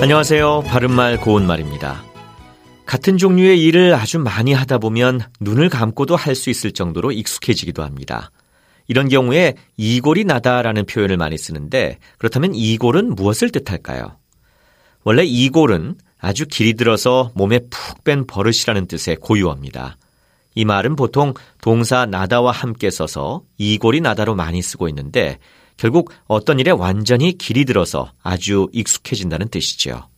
안녕하세요. 바른말 고운말입니다. 같은 종류의 일을 아주 많이 하다 보면 눈을 감고도 할 수 있을 정도로 익숙해지기도 합니다. 이런 경우에 이골이 나다라는 표현을 많이 쓰는데 그렇다면 이골은 무엇을 뜻할까요? 원래 이골은 아주 길이 들어서 몸에 푹 뺀 버릇이라는 뜻의 고유어입니다. 이 말은 보통 동사 나다와 함께 써서 이골이 나다로 많이 쓰고 있는데 결국 어떤 일에 완전히 길이 들어서 아주 익숙해진다는 뜻이지요.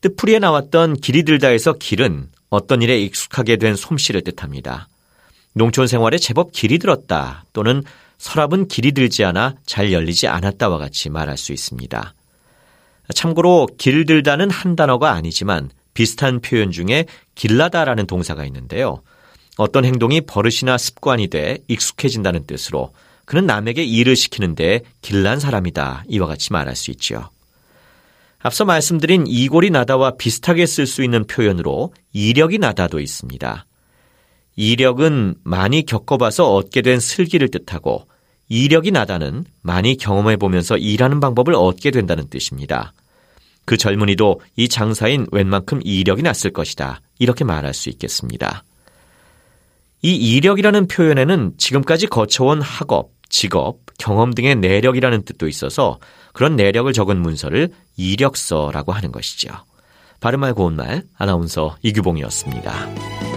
뜻풀이에 나왔던 길이 들다에서 길은 어떤 일에 익숙하게 된 솜씨를 뜻합니다. 농촌 생활에 제법 길이 들었다 또는 서랍은 길이 들지 않아 잘 열리지 않았다와 같이 말할 수 있습니다. 참고로 길들다는 한 단어가 아니지만 비슷한 표현 중에 길라다라는 동사가 있는데요. 어떤 행동이 버릇이나 습관이 돼 익숙해진다는 뜻으로 그는 남에게 일을 시키는데 길난 사람이다. 이와 같이 말할 수 있지요. 앞서 말씀드린 이골이 나다와 비슷하게 쓸 수 있는 표현으로 이력이 나다도 있습니다. 이력은 많이 겪어봐서 얻게 된 슬기를 뜻하고 이력이 나다는 많이 경험해 보면서 일하는 방법을 얻게 된다는 뜻입니다. 그 젊은이도 이 장사인 웬만큼 이력이 났을 것이다. 이렇게 말할 수 있겠습니다. 이 이력이라는 표현에는 지금까지 거쳐온 학업, 직업, 경험 등의 내력이라는 뜻도 있어서 그런 내력을 적은 문서를 이력서라고 하는 것이죠. 바른말 고운말 아나운서 이규봉이었습니다.